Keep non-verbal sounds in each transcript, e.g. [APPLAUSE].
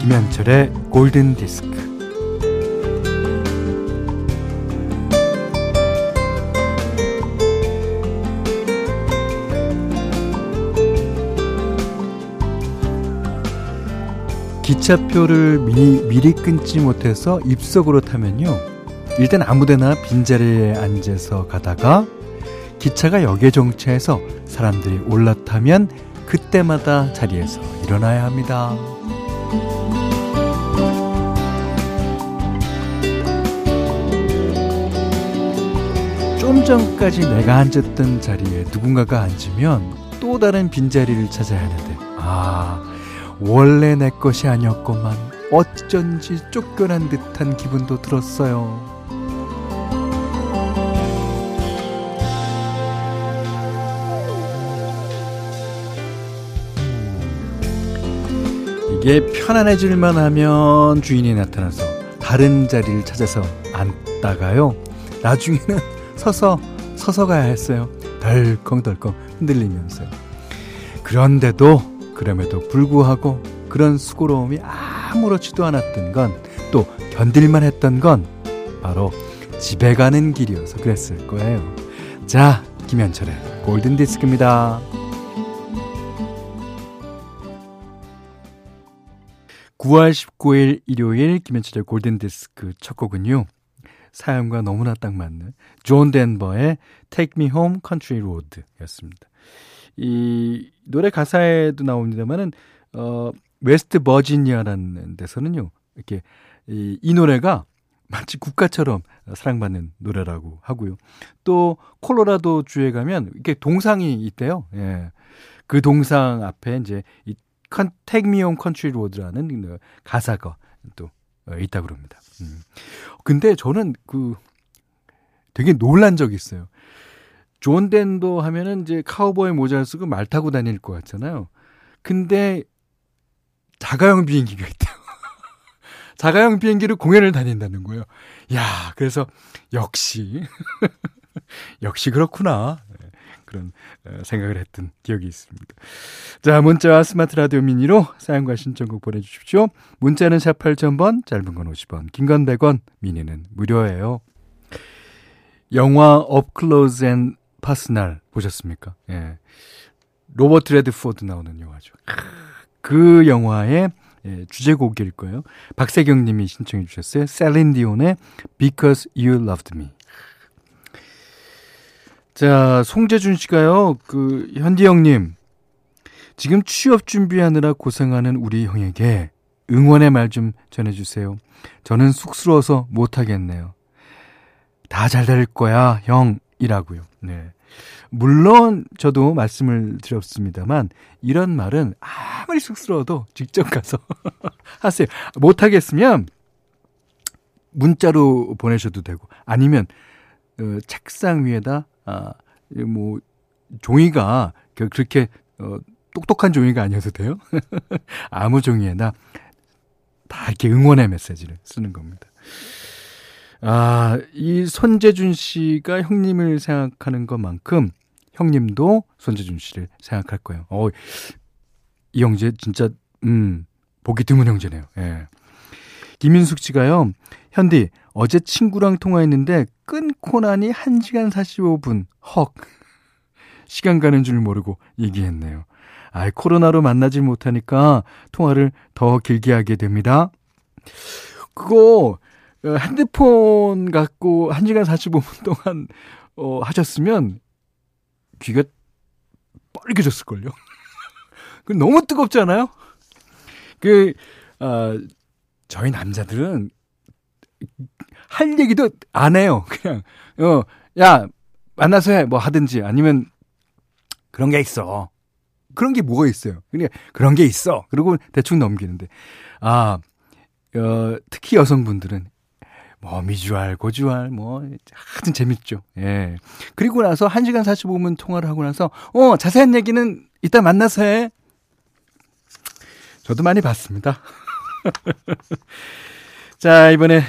김현철의 골든 디스크. 기차표를 미리, 미리 끊지 못해서 입석으로 타면요. 일단 아무데나 빈자리에 앉아서 가다가 기차가 역에 정차해서 사람들이 올라타면 그때마다 자리에서 일어나야 합니다. 좀 전까지 내가 앉았던 자리에 누군가가 앉으면 또 다른 빈자리를 찾아야 하는데, 아, 원래 내 것이 아니었건만 어쩐지 쫓겨난 듯한 기분도 들었어요. 이게 편안해질만 하면 주인이 나타나서 다른 자리를 찾아서 앉다가요. 나중에는 [LAUGHS] 서서 서서 가야 했어요. 덜컹덜컹 흔들리면서요. 그런데도 그럼에도 불구하고 그런 수고로움이 아무렇지도 않았던 건 또 견딜만 했던 건 바로 집에 가는 길이어서 그랬을 거예요. 자, 김현철의 골든 디스크입니다. 9월 19일 일요일 김현철의 골든 디스크 첫 곡은요. 사연과 너무나 딱 맞는 존 덴버의 Take Me Home Country Road 였습니다. 이 노래 가사에도 나옵니다만은 어 웨스트 버지니아라는 데서는요. 이렇게 이, 이 노래가 마치 국가처럼 사랑받는 노래라고 하고요. 또 콜로라도 주에 가면 이렇게 동상이 있대요. 예. 그 동상 앞에 이제 이 Take Me Home Country Road라는 가사가 또 있다 그럽니다. 음. 근데 저는 그 되게 놀란 적이 있어요. 존 덴도 하면은 이제 카우보이 모자를 쓰고 말 타고 다닐 것 같잖아요. 근데 자가용 비행기가 있대요. [LAUGHS] 자가용 비행기로 공연을 다닌다는 거예요. 야, 그래서 역시 [LAUGHS] 역시 그렇구나. 네, 그런 어, 생각을 했던 기억이 있습니다. 자, 문자와 스마트 라디오 미니로 사연과 신청곡 보내주십시오. 문자는 샵 8000번, 짧은 건 50원, 긴 건 100원, 미니는 무료예요. 영화 Up Close and Personal 보셨습니까? 예. 로버트 레드포드 나오는 영화죠. 그 영화의 예, 주제곡일 거예요. 박세경 님이 신청해 주셨어요. 셀린 디온의 Because You Loved Me. 자, 송재준 씨가요. 그 현디 형님 지금 취업 준비하느라 고생하는 우리 형에게 응원의 말 좀 전해 주세요. 저는 쑥스러워서 못 하겠네요. 다 잘 될 거야, 형이라고요. 네. 물론 저도 말씀을 드렸습니다만 이런 말은 아무리 쑥스러워도 직접 가서 [LAUGHS] 하세요. 못 하겠으면 문자로 보내셔도 되고 아니면 어, 책상 위에다 아, 뭐 종이가 그, 그렇게 어, 똑똑한 종이가 아니어도 돼요. [LAUGHS] 아무 종이에나 다 이렇게 응원의 메시지를 쓰는 겁니다. 아, 이 손재준 씨가 형님을 생각하는 것만큼 형님도 손재준 씨를 생각할 거예요. 어, 이 형제 진짜 음, 보기 드문 형제네요. 예. 김인숙 씨가요. 현디 어제 친구랑 통화했는데 끊고 나니 1시간 45분. 헉. 시간 가는 줄 모르고 얘기했네요. 아, 코로나로 만나질 못하니까 통화를 더 길게 하게 됩니다. 그거 어, 핸드폰 갖고 1시간 45분 동안 어, 하셨으면 귀가 빨개졌을걸요. [LAUGHS] 그 너무 뜨겁잖아요? 그, 어, 저희 남자들은 할 얘기도 안 해요. 그냥, 어, 야, 만나서 해. 뭐 하든지 아니면 그런 게 있어. 그런 게 뭐가 있어요. 그냥 그런 게 있어. 그리고 대충 넘기는데. 아, 어, 특히 여성분들은 뭐 미주알, 고주알 뭐 하여튼 재밌죠. 예. 그리고 나서 1시간 45분 통화를 하고 나서 어, 자세한 얘기는 이따 만나서 해. 저도 많이 봤습니다. [LAUGHS] 자, 이번에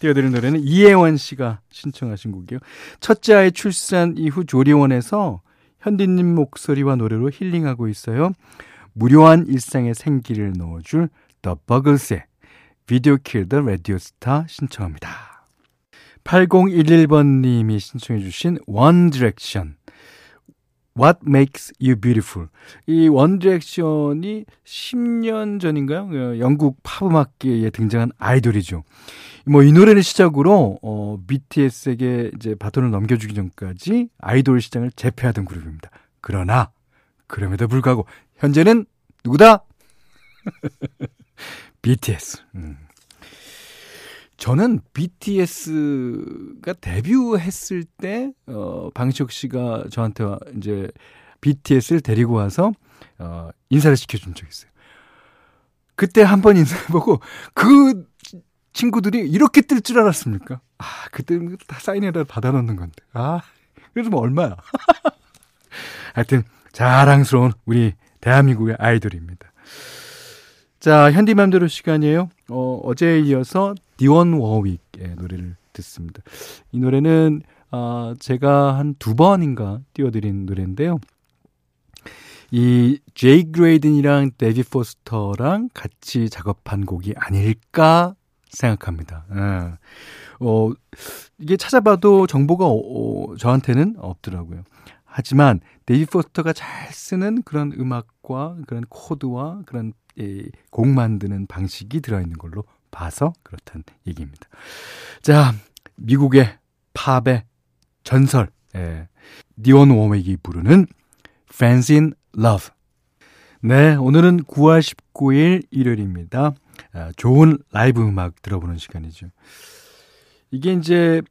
띄워드릴 노래는 이혜원 씨가 신청하신 곡이요. 첫째 아이 출산 이후 조리원에서 현디님 목소리와 노래로 힐링하고 있어요. 무료한 일상에 생기를 넣어줄 Buggles의 Video Kill the Radio Star 신청합니다. 8011번님이 신청해주신 One Direction What Makes You Beautiful. 이 원디렉션이 10년 전인가요? 어, 영국 팝음악계에 등장한 아이돌이죠. 뭐 이 노래를 시작으로 어 BTS에게 이제 바톤을 넘겨주기 전까지 아이돌 시장을 제패하던 그룹입니다. 그러나 그럼에도 불구하고 현재는 누구다? [LAUGHS] BTS. 음. 저는 BTS가 데뷔했을 때, 어, 방시혁 씨가 저한테 이제 BTS를 데리고 와서, 어, 인사를 시켜준 적이 있어요. 그때 한 번 인사해보고, 그 친구들이 이렇게 뜰 줄 알았습니까? 아, 그때는 다 사인에다 받아놓는 건데. 아, 그래서 뭐 얼마야. [LAUGHS] 하여튼, 자랑스러운 우리 대한민국의 아이돌입니다. 자, 현디맘대로 시간이에요. 어, 어제에 이어서 디온 워윅의 노래를 듣습니다. 이 노래는 어, 제가 한 두 번인가 띄워드린 노래인데요. 이 제이 그레이든이랑 데비 포스터랑 같이 작업한 곡이 아닐까 생각합니다. 예. 어, 이게 찾아봐도 정보가 어, 어, 저한테는 없더라고요. 하지만 데이비 포스터가 잘 쓰는 그런 음악과 그런 코드와 그런 예, 곡 만드는 방식이 들어있는 걸로 봐서 그렇다는 얘기입니다. 자, 미국의 팝의 전설, 예, 니온 워맥이 부르는 Friends in Love. 네, 오늘은 9월 19일 일요일입니다. 아, 좋은 라이브 음악 들어보는 시간이죠. 이게 이제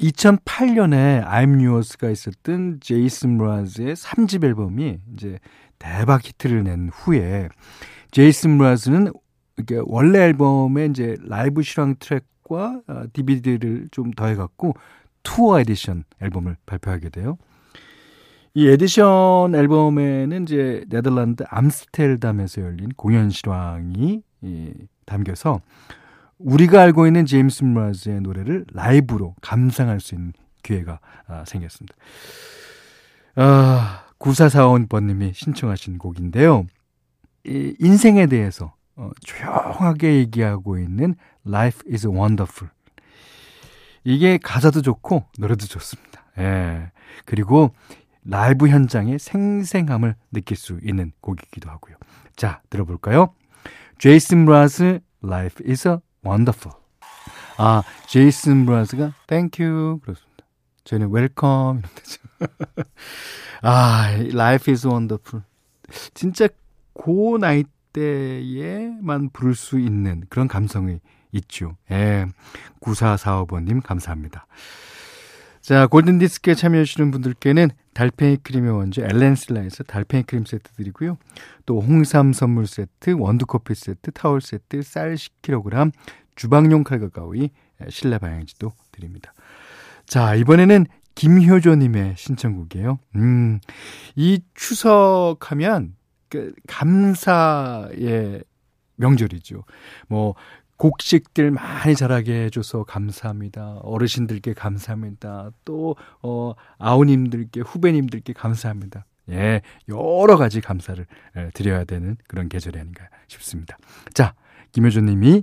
2008년에 I'm Yours가 있었던 제이슨 브라즈의 3집 앨범이 이제 대박 히트를 낸 후에 제이슨 므라즈는 원래 앨범에 이제 라이브 실황 트랙과 어, DVD를 좀 더해갖고 투어 에디션 앨범을 발표하게 돼요. 이 에디션 앨범에는 이제 네덜란드 암스테르담에서 열린 공연 실황이 이, 담겨서 우리가 알고 있는 제이슨 므라즈의 노래를 라이브로 감상할 수 있는 기회가 아, 생겼습니다. 아, 9445번님이 신청하신 곡인데요. 이 인생에 대해서 어, 조용하게 얘기하고 있는 Life is Wonderful. 이게 가사도 좋고 노래도 좋습니다. 예. 그리고 라이브 현장의 생생함을 느낄 수 있는 곡이기도 하고요. 자, 들어볼까요? 제이슨 브라스 Life is Wonderful. 아, 제이슨 브라스가 Thank you 그렇습니다. 저희는 Welcome 이런 데죠. [LAUGHS] 아, Life is Wonderful. 진짜 고 나이 때에만 부를 수 있는 그런 감성이 있죠. 예. 9445번님 감사합니다. 자, 골든디스크에 참여해주시는 분들께는 달팽이 크림의 원조 엘렌슬라에서 달팽이 크림 세트 드리고요. 또 홍삼 선물 세트, 원두커피 세트, 타월 세트, 쌀 10kg, 주방용 칼과 가위, 실내 방향지도 드립니다. 자, 이번에는 김효조님의 신청곡이에요. 음, 이 추석하면 그 감사의 명절이죠. 뭐 곡식들 많이 자라게 해줘서 감사합니다. 어르신들께 감사합니다. 또, 어, 아우님들께, 후배님들께 감사합니다. 예, 여러 가지 감사를 예, 드려야 되는 그런 계절이 아닌가 싶습니다. 자, 김효준 님이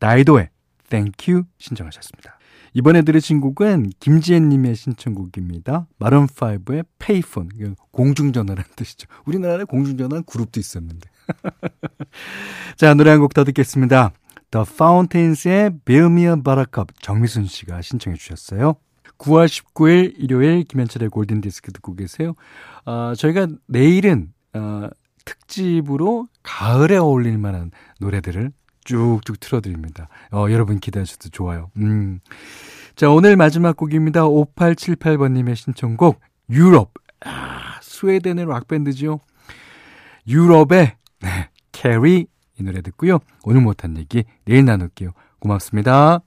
나이도의 Thank You 신청하셨습니다. 이번에 들으신 곡은 김지혜 님의 신청곡입니다. 마룬5의 페이폰. 공중전화라는 뜻이죠. 우리나라에 공중전화 그룹도 있었는데. [LAUGHS] 자, 노래 한 곡 더 듣겠습니다. The Me a Buttercup 정미순 씨가 신청해 주셨어요. 9월 19일 일요일 김현철의 골든디스크 듣고 계세요. 어, 저희가 내일은 어, 특집으로 가을에 어울릴 만한 노래들을 쭉쭉 틀어드립니다. 어, 여러분 기대하셔도 좋아요. 음. 자, 오늘 마지막 곡입니다. 5878번님의 신청곡, 유럽. 아, 스웨덴의 락밴드죠. 유럽의, 네, Carrie. 이 노래 듣고요. 오늘 못한 얘기 내일 나눌게요. 고맙습니다.